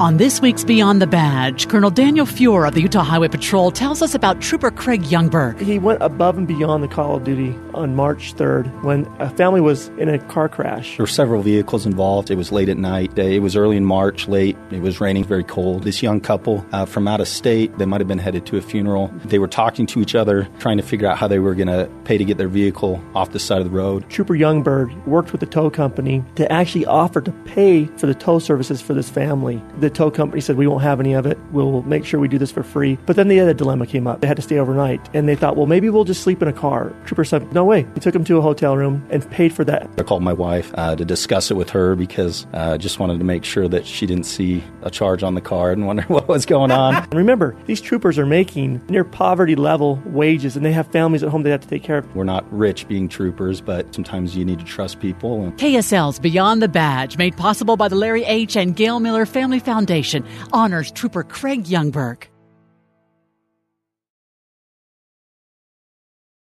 On this week's Beyond the Badge, Colonel Daniel Fuhr of the Utah Highway Patrol tells us about Trooper Craig Youngberg. He went above and beyond the call of duty on March 3rd when a family was in a car crash. There were several vehicles involved. It was late at night. It was early in March, late. It was raining, very cold. This young couple uh, from out of state, they might have been headed to a funeral. They were talking to each other, trying to figure out how they were going to pay to get their vehicle off the side of the road. Trooper Youngberg worked with the tow company to actually offer to pay for the tow services for this family. The tow company said, We won't have any of it. We'll make sure we do this for free. But then the other dilemma came up. They had to stay overnight. And they thought, Well, maybe we'll just sleep in a car. Trooper said, No way. He took them to a hotel room and paid for that. I called my wife uh, to discuss it with her because I uh, just wanted to make sure that she didn't see a charge on the card and wonder what was going on. and remember, these troopers are making near poverty level wages and they have families at home they have to take care of. We're not rich being troopers, but sometimes you need to trust people. KSL's Beyond the Badge, made possible by the Larry H. and Gail Miller Family Foundation, honors Trooper Craig Youngberg.